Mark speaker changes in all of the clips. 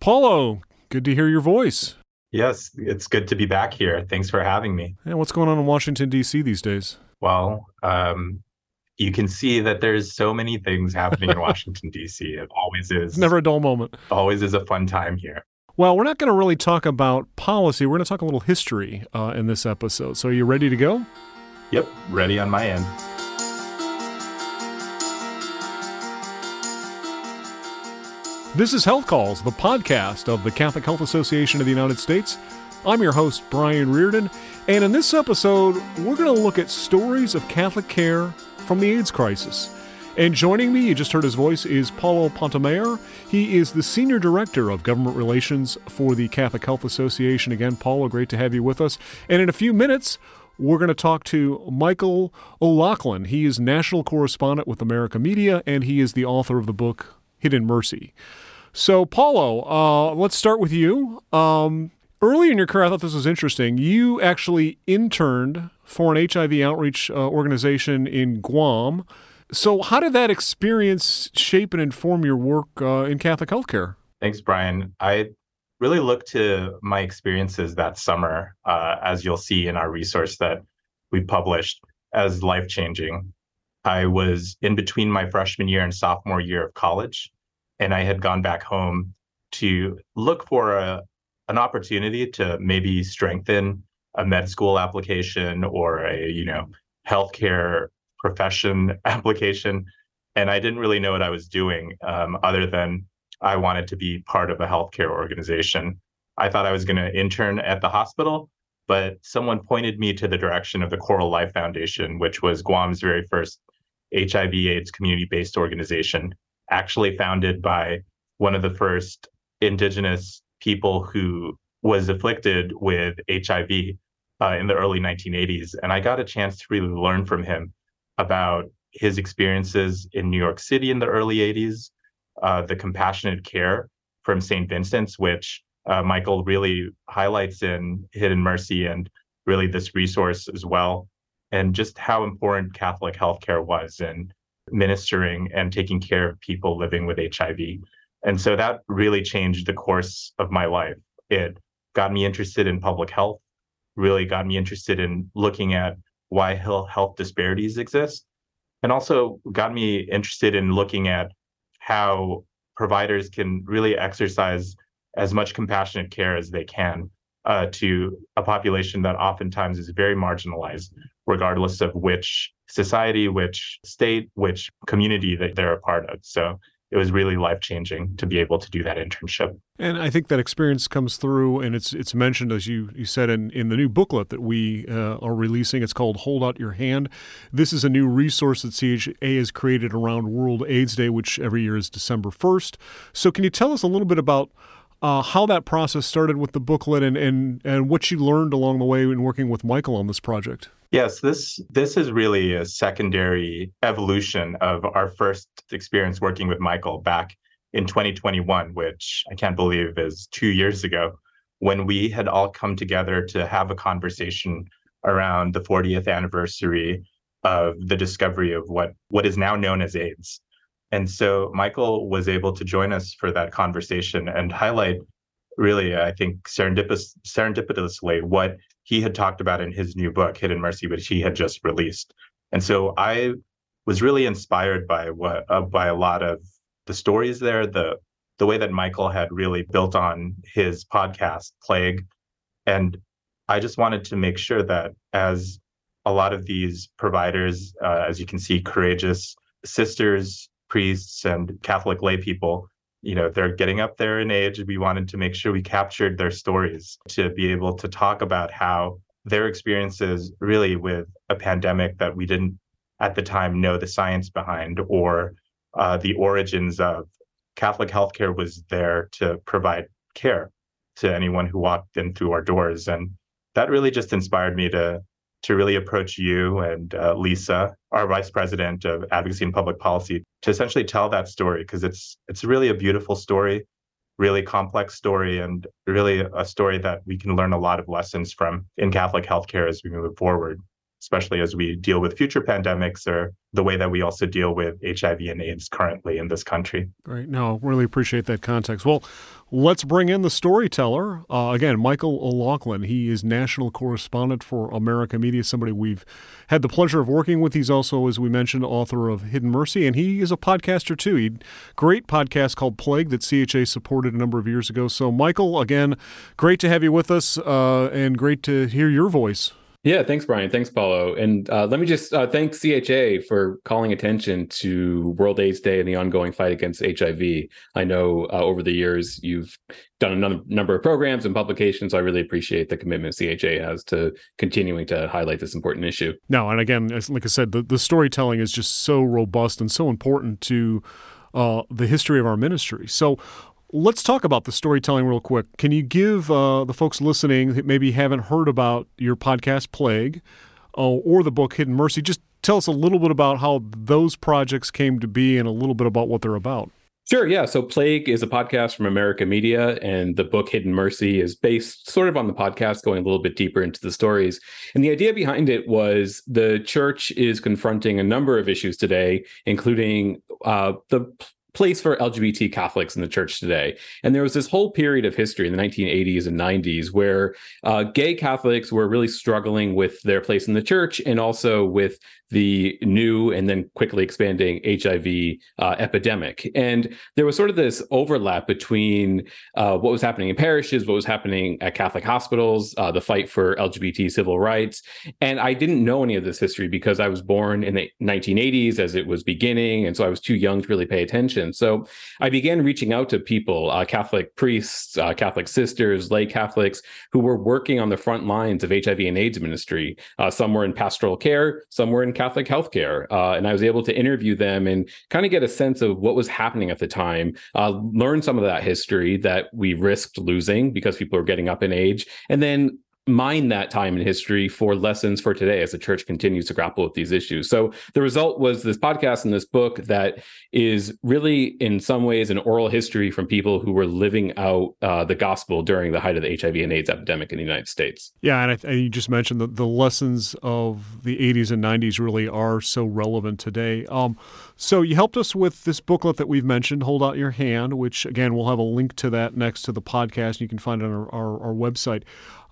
Speaker 1: Paulo, good to hear your voice.
Speaker 2: Yes, it's good to be back here. Thanks for having me.
Speaker 1: And what's going on in Washington, D.C. these days?
Speaker 2: Well, um, you can see that there's so many things happening in Washington, D.C. It always is.
Speaker 1: Never a dull moment.
Speaker 2: Always is a fun time here.
Speaker 1: Well, we're not going to really talk about policy. We're going to talk a little history uh, in this episode. So, are you ready to go?
Speaker 2: Yep, ready on my end.
Speaker 1: This is Health Calls, the podcast of the Catholic Health Association of the United States. I'm your host, Brian Reardon, and in this episode, we're going to look at stories of Catholic care from the AIDS crisis. And joining me, you just heard his voice, is Paulo Pontemayor. He is the Senior Director of Government Relations for the Catholic Health Association. Again, Paulo, great to have you with us. And in a few minutes, we're going to talk to Michael O'Loughlin. He is national correspondent with America Media, and he is the author of the book Hidden Mercy. So, Paulo, uh, let's start with you. Um, early in your career, I thought this was interesting. You actually interned for an HIV outreach uh, organization in Guam. So, how did that experience shape and inform your work uh, in Catholic healthcare?
Speaker 2: Thanks, Brian. I really look to my experiences that summer, uh, as you'll see in our resource that we published, as life changing. I was in between my freshman year and sophomore year of college, and I had gone back home to look for a, an opportunity to maybe strengthen a med school application or a you know healthcare profession application, and I didn't really know what I was doing um, other than I wanted to be part of a healthcare organization. I thought I was going to intern at the hospital, but someone pointed me to the direction of the Coral Life Foundation, which was Guam's very first HIV AIDS community based organization, actually founded by one of the first indigenous people who was afflicted with HIV uh, in the early 1980s. And I got a chance to really learn from him about his experiences in New York City in the early 80s, uh, the compassionate care from St. Vincent's, which uh, Michael really highlights in Hidden Mercy and really this resource as well and just how important Catholic healthcare was in ministering and taking care of people living with HIV. And so that really changed the course of my life. It got me interested in public health, really got me interested in looking at why health disparities exist, and also got me interested in looking at how providers can really exercise as much compassionate care as they can uh, to a population that oftentimes is very marginalized, regardless of which society, which state, which community that they're a part of. So it was really life changing to be able to do that internship.
Speaker 1: And I think that experience comes through, and it's it's mentioned as you you said in, in the new booklet that we uh, are releasing. It's called "Hold Out Your Hand." This is a new resource that CHA has created around World AIDS Day, which every year is December first. So, can you tell us a little bit about uh, how that process started with the booklet and, and, and what you learned along the way in working with Michael on this project.
Speaker 2: Yes, this this is really a secondary evolution of our first experience working with Michael back in 2021, which I can't believe is two years ago, when we had all come together to have a conversation around the 40th anniversary of the discovery of what what is now known as AIDS. And so Michael was able to join us for that conversation and highlight really, I think, serendipitous, serendipitously what he had talked about in his new book, Hidden Mercy, which he had just released. And so I was really inspired by what uh, by a lot of the stories there, the the way that Michael had really built on his podcast, Plague. And I just wanted to make sure that as a lot of these providers, uh, as you can see, courageous sisters priests and Catholic lay people, you know, they're getting up there in age. We wanted to make sure we captured their stories to be able to talk about how their experiences really with a pandemic that we didn't at the time know the science behind or uh, the origins of. Catholic healthcare was there to provide care to anyone who walked in through our doors. And that really just inspired me to to really approach you and uh, Lisa, our vice president of advocacy and public policy, to essentially tell that story because it's it's really a beautiful story, really complex story, and really a story that we can learn a lot of lessons from in Catholic healthcare as we move forward. especially as we deal with future pandemics or the way that we also deal with HIV and AIDS currently in this country.
Speaker 1: Great. No, really appreciate that context. Well, let's bring in the storyteller. Uh, again, Michael O'Loughlin. He is national correspondent for America Media, somebody we've had the pleasure of working with. He's also, as we mentioned, author of Hidden Mercy, and he is a podcaster too. He great podcast called Plague that CHA supported a number of years ago. So, Michael, again, great to have you with us, uh, and great to hear your voice.
Speaker 3: Yeah, thanks, Brian. Thanks, Paulo. And uh, let me just uh, thank CHA for calling attention to World AIDS Day and the ongoing fight against HIV. I know uh, over the years you've done a number of programs and publications. So I really appreciate the commitment CHA has to continuing to highlight this important issue.
Speaker 1: No, and again, like I said, the, the storytelling is just so robust and so important to uh, the history of our ministry. So Let's talk about the storytelling real quick. Can you give uh, the folks listening that maybe haven't heard about your podcast, Plague, uh, or the book Hidden Mercy? Just tell us a little bit about how those projects came to be and a little bit about what they're about.
Speaker 3: Sure, yeah. So Plague is a podcast from America Media, and the book Hidden Mercy is based sort of on the podcast, going a little bit deeper into the stories. And the idea behind it was the church is confronting a number of issues today, including uh, the place for LGBT Catholics in the church today. And there was this whole period of history in the 1980s and 90s where uh, gay Catholics were really struggling with their place in the church and also with the new and then quickly expanding HIV uh, epidemic. And there was sort of this overlap between uh, what was happening in parishes, what was happening at Catholic hospitals, uh, the fight for LGBT civil rights. And I didn't know any of this history because I was born in the 1980s as it was beginning. And so I was too young to really pay attention. So I began reaching out to people, uh, Catholic priests, uh, Catholic sisters, lay Catholics, who were working on the front lines of HIV and AIDS ministry. Uh, some were in pastoral care, some were in Catholic healthcare. Uh, and I was able to interview them and kind of get a sense of what was happening at the time, uh, learn some of that history that we risked losing because people are getting up in age, and then mine that time in history for lessons for today as the church continues to grapple with these issues. So the result was this podcast and this book that is really, in some ways, an oral history from people who were living out uh, the gospel during the height of the HIV and AIDS epidemic in the United States.
Speaker 1: Yeah, and, I, and you just mentioned that the lessons of the 80s and 90s really are so relevant today. Um, so you helped us with this booklet that we've mentioned, Hold Out Your Hand, which again, we'll have a link to that next to the podcast. You can find it on our, our, our website.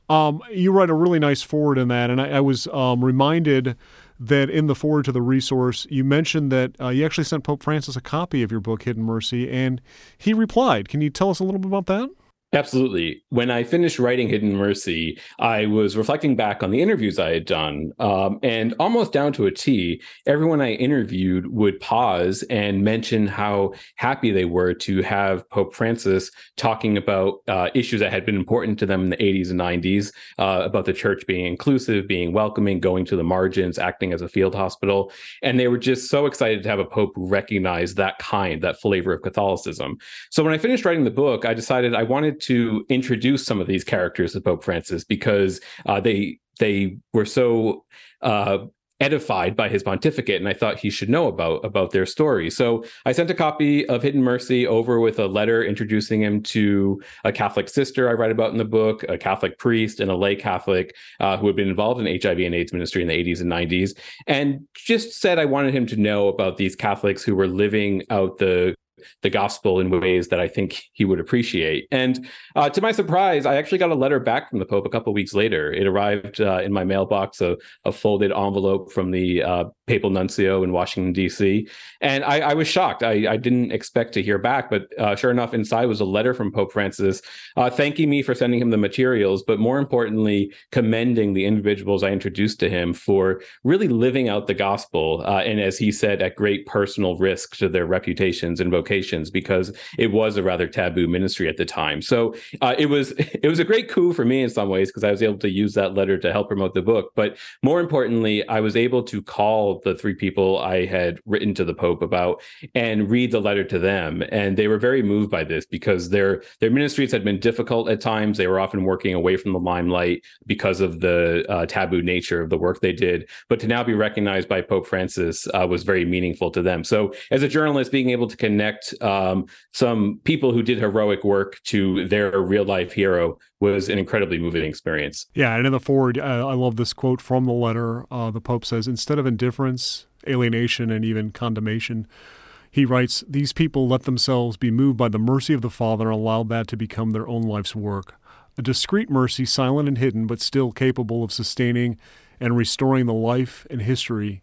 Speaker 1: Um, you write a really nice foreword in that, and I, I was um, reminded that in the foreword to the resource, you mentioned that uh, you actually sent Pope Francis a copy of your book, Hidden Mercy, and he replied. Can you tell us a little bit about that?
Speaker 3: Absolutely. When I finished writing Hidden Mercy, I was reflecting back on the interviews I had done. Um, and almost down to a T, everyone I interviewed would pause and mention how happy they were to have Pope Francis talking about uh, issues that had been important to them in the 80s and 90s, uh, about the church being inclusive, being welcoming, going to the margins, acting as a field hospital. And they were just so excited to have a Pope recognize that kind, that flavor of Catholicism. So when I finished writing the book, I decided I wanted to introduce some of these characters of Pope Francis because uh, they they were so uh, edified by his pontificate and i thought he should know about about their story. So i sent a copy of hidden mercy over with a letter introducing him to a catholic sister i write about in the book a catholic priest and a lay catholic uh, who had been involved in hiv and aids ministry in the 80s and 90s and just said i wanted him to know about these catholics who were living out the the gospel in ways that I think he would appreciate. And uh, to my surprise, I actually got a letter back from the Pope a couple weeks later. It arrived uh, in my mailbox, a, a, folded envelope from the uh, papal nuncio in Washington, D.C. And I, I was shocked. I, I, didn't expect to hear back, but uh, sure enough, inside was a letter from Pope Francis uh, thanking me for sending him the materials, but more importantly, commending the individuals I introduced to him for really living out the gospel. Uh, and as he said, at great personal risk to their reputations and vocations, because it was a rather taboo ministry at the time. So uh, it was it was a great coup for me in some ways because I was able to use that letter to help promote the book. But more importantly, I was able to the three people I had written to the Pope about and read the letter to them. And they were very moved by this because their their ministries had been difficult at times. They were often working away from the limelight because of the uh, taboo nature of the work they did. But to now be recognized by Pope Francis uh, was very meaningful to them. So as a journalist, being able to connect um, some people who did heroic work to their real life hero was an incredibly moving experience.
Speaker 1: Yeah, and in the foreword, uh, I love this quote from the letter. Uh, the Pope says, instead of indifference, alienation, and even condemnation, he writes, These people let themselves be moved by the mercy of the Father and allowed that to become their own life's work. A discreet mercy, silent and hidden, but still capable of sustaining and restoring the life and history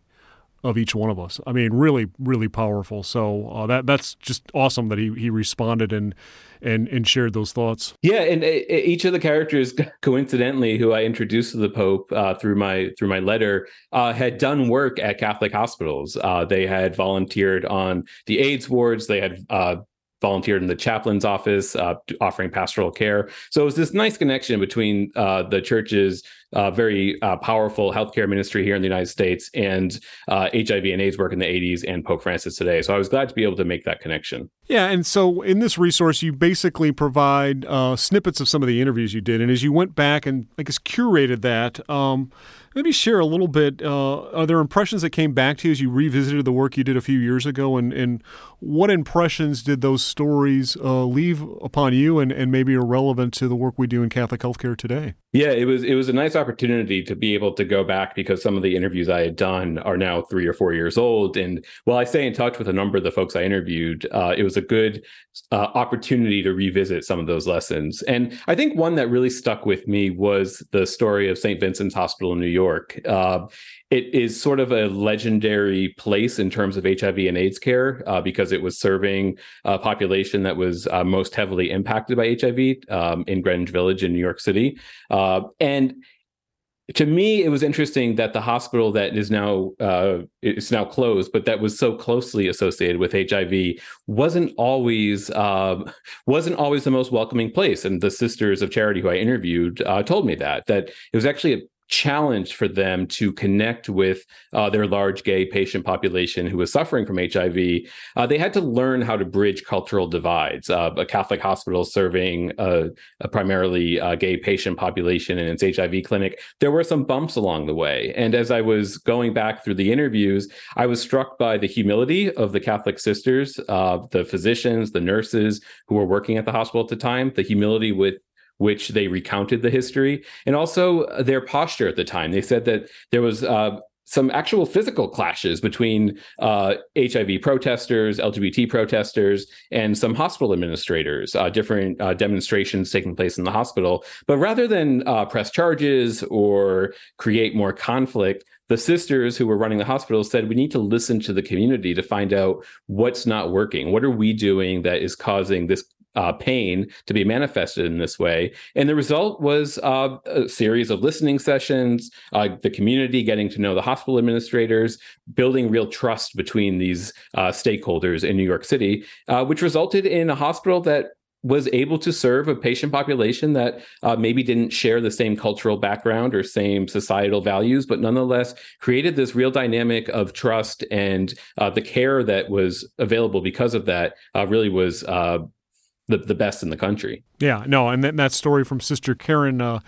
Speaker 1: of each one of us. I mean, really, really powerful. So uh, that that's just awesome that he he responded and and and shared those thoughts.
Speaker 3: Yeah, and uh, each of the characters, coincidentally, who I introduced to the Pope uh, through my through my letter, uh, had done work at Catholic hospitals. Uh, they had volunteered on the AIDS wards. They had uh, volunteered in the chaplain's office, uh, offering pastoral care. So it was this nice connection between uh, the church's uh, very uh, powerful healthcare ministry here in the United States and HIV uh, and AIDS work in the 80s and Pope Francis today. So I was glad to be able to make that connection.
Speaker 1: Yeah, and so in this resource, you basically provide uh, snippets of some of the interviews you did, and as you went back and I guess curated that. Um, maybe share a little bit. Uh, are there impressions that came back to you as you revisited the work you did a few years ago, and, and what impressions did those stories uh, leave upon you, and, and maybe are relevant to the work we do in Catholic healthcare today?
Speaker 3: Yeah, it was it was a nice opportunity to be able to go back because some of the interviews I had done are now three or four years old, and while I stay in touch with a number of the folks I interviewed, uh, it was a good uh, opportunity to revisit some of those lessons. And I think one that really stuck with me was the story of St. Vincent's Hospital in New York York. Uh, it is sort of a legendary place in terms of HIV and AIDS care uh, because it was serving a population that was uh, most heavily impacted by HIV um, in Greenwich Village in New York City. Uh, and to me, it was interesting that the hospital that is now uh, is now closed, but that was so closely associated with HIV, wasn't always uh, wasn't always the most welcoming place. And the Sisters of Charity, who I interviewed, uh, told me that that it was actually a challenge for them to connect with uh, their large gay patient population who was suffering from HIV. Uh, they had to learn how to bridge cultural divides. Uh, a Catholic hospital serving a, a primarily uh, gay patient population in its HIV clinic, there were some bumps along the way. And as I was going back through the interviews, I was struck by the humility of the Catholic sisters, uh, the physicians, the nurses who were working at the hospital at the time, the humility with which they recounted the history, and also uh, their posture at the time. They said that there was uh, some actual physical clashes between uh, HIV protesters, LGBT protesters, and some hospital administrators, uh, different uh, demonstrations taking place in the hospital. But rather than uh, press charges or create more conflict, the sisters who were running the hospital said we need to listen to the community to find out what's not working. What are we doing that is causing this uh, pain to be manifested in this way. And the result was uh, a series of listening sessions, uh, the community getting to know the hospital administrators, building real trust between these uh, stakeholders in New York City, uh, which resulted in a hospital that was able to serve a patient population that uh, maybe didn't share the same cultural background or same societal values, but nonetheless created this real dynamic of trust and uh, the care that was available because of that uh, really was uh, the, the best in the country.
Speaker 1: Yeah, no, and that, that story from Sister Karen uh,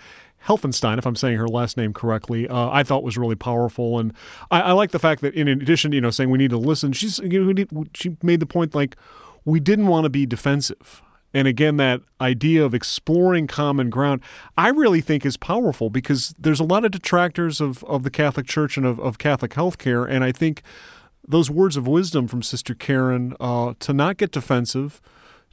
Speaker 1: Helfenstein, if I'm saying her last name correctly, uh, I thought was really powerful, and I, I, like the fact that in addition, to, you know, saying we need to listen, she's you know, she made the point like we didn't want to be defensive. And again, that idea of exploring common ground, I really think is powerful because there's a lot of detractors of, of the Catholic Church and of, of Catholic healthcare. And I think those words of wisdom from Sister Karen uh, to not get defensive,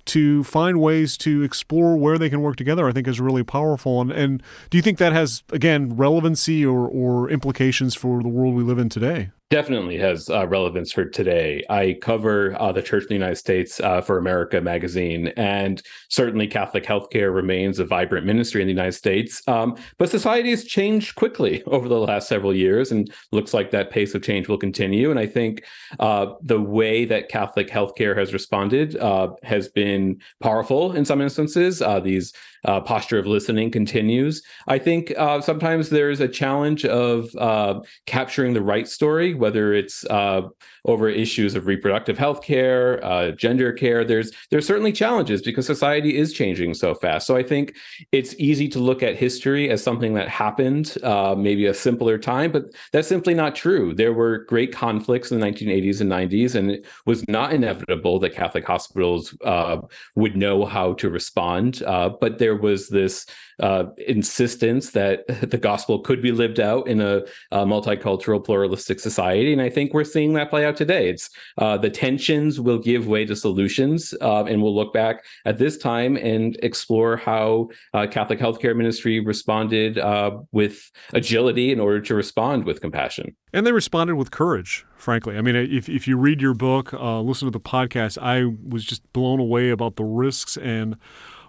Speaker 1: to find ways to explore where they can work together, I think is really powerful. And, and do you think that has, again, relevancy or, or implications for the world we live in today?
Speaker 3: Definitely has uh, relevance for today. I cover uh, the Church in the United States uh, for America magazine, and certainly Catholic healthcare remains a vibrant ministry in the United States. Um, but society has changed quickly over the last several years, and looks like that pace of change will continue. And I think uh, the way that Catholic healthcare has responded uh, has been powerful in some instances. Uh, these uh, posture of listening continues. I think uh, sometimes there's a challenge of uh, capturing the right story whether it's uh, over issues of reproductive health care, uh, gender care. There's there's certainly challenges because society is changing so fast. So I think it's easy to look at history as something that happened, uh, maybe a simpler time, but that's simply not true. There were great conflicts in the 1980s and 90s, and it was not inevitable that Catholic hospitals uh, would know how to respond. Uh, but there was this uh, insistence that the gospel could be lived out in a, a, multicultural, pluralistic society, and I think we're seeing that play out today. It's uh, the tensions will give way to solutions, uh, and we'll look back at this time and explore how uh, Catholic healthcare ministry responded uh, with agility in order to respond with compassion.
Speaker 1: And they responded with courage, frankly. I mean, if, if you read your book, uh, listen to the podcast, I was just blown away about the risks and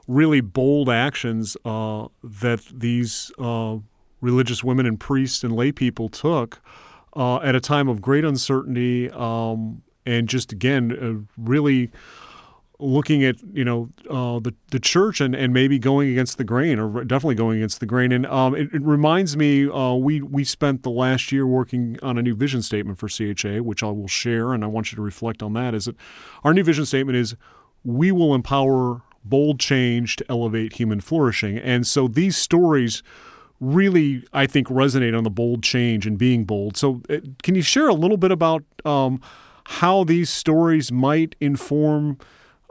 Speaker 1: really bold actions uh, that these uh, religious women and priests and lay people took uh, at a time of great uncertainty um, and just again uh, really looking at you know uh, the the church and, and maybe going against the grain or definitely going against the grain. And um, it, it, reminds me uh, we we spent the last year working on a new vision statement for CHA which I will share and I want you to reflect on that is that our new vision statement is we will empower bold change to elevate human flourishing. And so these stories really, I think, resonate on the bold change and being bold. So, uh, can you share a little bit about um, how these stories might inform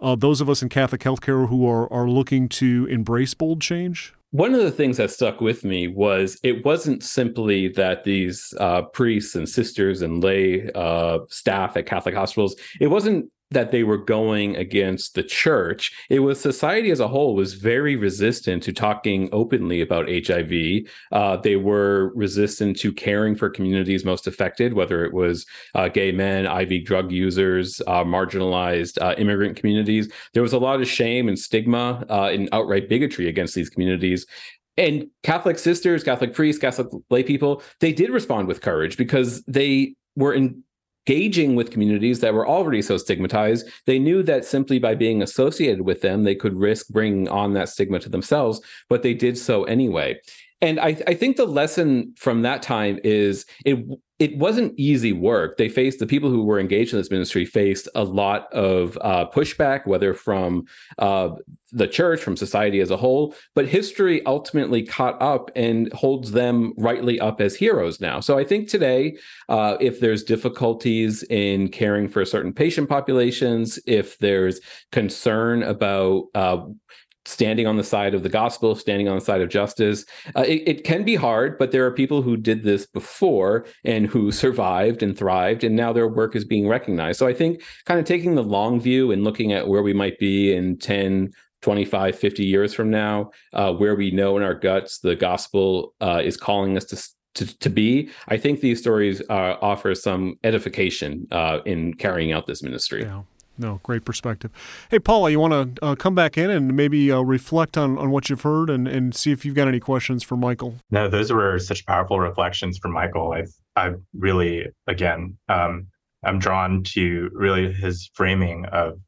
Speaker 1: uh, those of us in Catholic healthcare who are, are looking to embrace bold change?
Speaker 3: One of the things that stuck with me was it wasn't simply that these uh, priests and sisters and lay uh, staff at Catholic hospitals, it wasn't that they were going against the church. It was society as a whole was very resistant to talking openly about HIV. Uh, they were resistant to caring for communities most affected, whether it was uh, gay men, IV drug users, uh, marginalized uh, immigrant communities. There was a lot of shame and stigma uh, and outright bigotry against these communities. And Catholic sisters, Catholic priests, Catholic lay people, they did respond with courage because they were in engaging with communities that were already so stigmatized, they knew that simply by being associated with them, they could risk bringing on that stigma to themselves, but they did so anyway. And I, I think the lesson from that time is it it wasn't easy work. They faced the people who were engaged in this ministry faced a lot of uh, pushback, whether from uh, the church, from society as a whole. But history ultimately caught up and holds them rightly up as heroes now. So I think today, uh, if there's difficulties in caring for certain patient populations, if there's concern about uh, standing on the side of the gospel, standing on the side of justice. Uh, it, it, can be hard, but there are people who did this before and who survived and thrived, and now their work is being recognized. So I think kind of taking the long view and looking at where we might be in 10, 25, 50 years from now, uh, where we know in our guts the gospel uh, is calling us to. To, to be, I think these stories uh, offer some edification uh, in carrying out this ministry.
Speaker 1: Yeah. No, great perspective. Hey, Paulo, you want to uh, come back in and maybe uh, reflect on, on what you've heard and, and see if you've got any questions for Michael?
Speaker 2: No, those were such powerful reflections from Michael. I I really, again, um, I'm drawn to really his framing of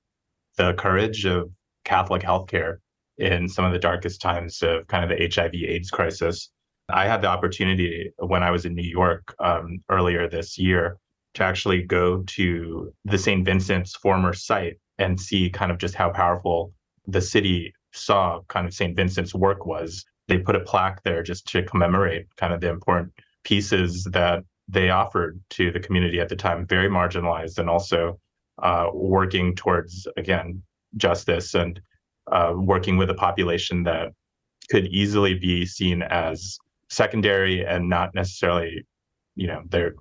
Speaker 2: the courage of Catholic healthcare in some of the darkest times of kind of the HIV/AIDS crisis. I had the opportunity when I was in New York um, earlier this year to actually go to the St. Vincent's former site and see kind of just how powerful the city saw kind of St. Vincent's work was. They put a plaque there just to commemorate kind of the important pieces that they offered to the community at the time, very marginalized and also uh, working towards, again, justice and uh, working with a population that could easily be seen as secondary and not necessarily, you know, they're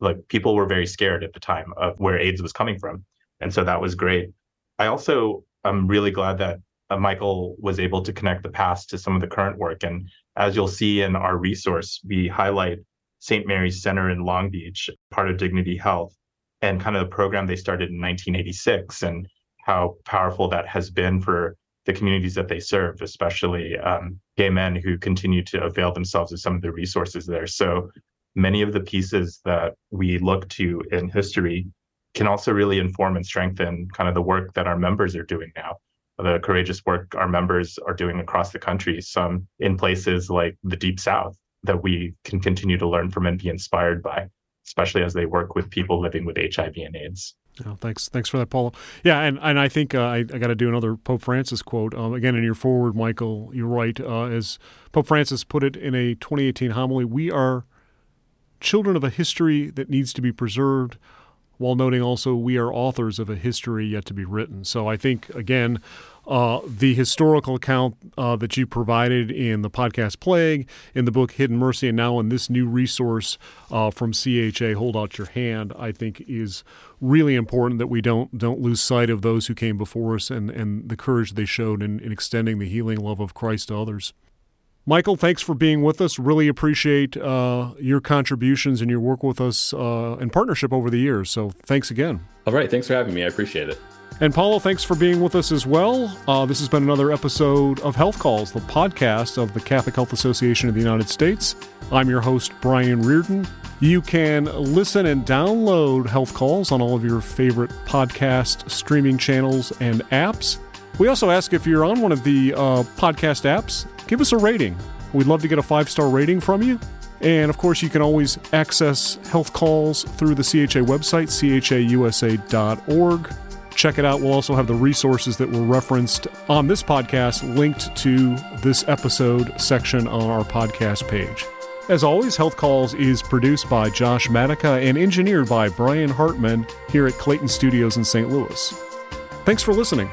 Speaker 2: like people were very scared at the time of where AIDS was coming from. And so that was great. I also am really glad that uh, Michael was able to connect the past to some of the current work. And as you'll see in our resource, we highlight St. Mary's Center in Long Beach, part of Dignity Health, and kind of the program they started in 1986 and how powerful that has been for the communities that they serve, especially um, gay men who continue to avail themselves of some of the resources there. So many of the pieces that we look to in history can also really inform and strengthen kind of the work that our members are doing now the courageous work our members are doing across the country some in places like the deep south that we can continue to learn from and be inspired by especially as they work with people living with HIV and AIDS.
Speaker 1: Oh, thanks, thanks for that, Paulo. Yeah, and and I think uh, I, I got to do another Pope Francis quote um, again in your foreword, Michael. You're right. Uh, as Pope Francis put it in a 2018 homily, we are children of a history that needs to be preserved, while noting also we are authors of a history yet to be written. So I think again, uh, the historical account uh, that you provided in the podcast Plague, in the book Hidden Mercy, and now in this new resource uh, from CHA, Hold Out Your Hand, I think is really important that we don't don't lose sight of those who came before us and, and the courage they showed in, in extending the healing love of Christ to others. Michael, thanks for being with us. Really appreciate uh, your contributions and your work with us uh, in partnership over the years. So thanks again.
Speaker 3: All right. Thanks for having me. I appreciate it.
Speaker 1: And Paulo, thanks for being with us as well. Uh, this has been another episode of Health Calls, the podcast of the Catholic Health Association of the United States. I'm your host, Brian Reardon. You can listen and download Health Calls on all of your favorite podcast streaming channels and apps. We also ask if you're on one of the uh, podcast apps, give us a rating. We'd love to get a five star rating from you. And of course, you can always access health calls through the CHA website, chausa.org check it out. We'll also have the resources that were referenced on this podcast linked to this episode section on our podcast page. As always, Health Calls is produced by Josh Matica and engineered by Brian Hartman here at Clayton Studios in St. Louis. Thanks for listening.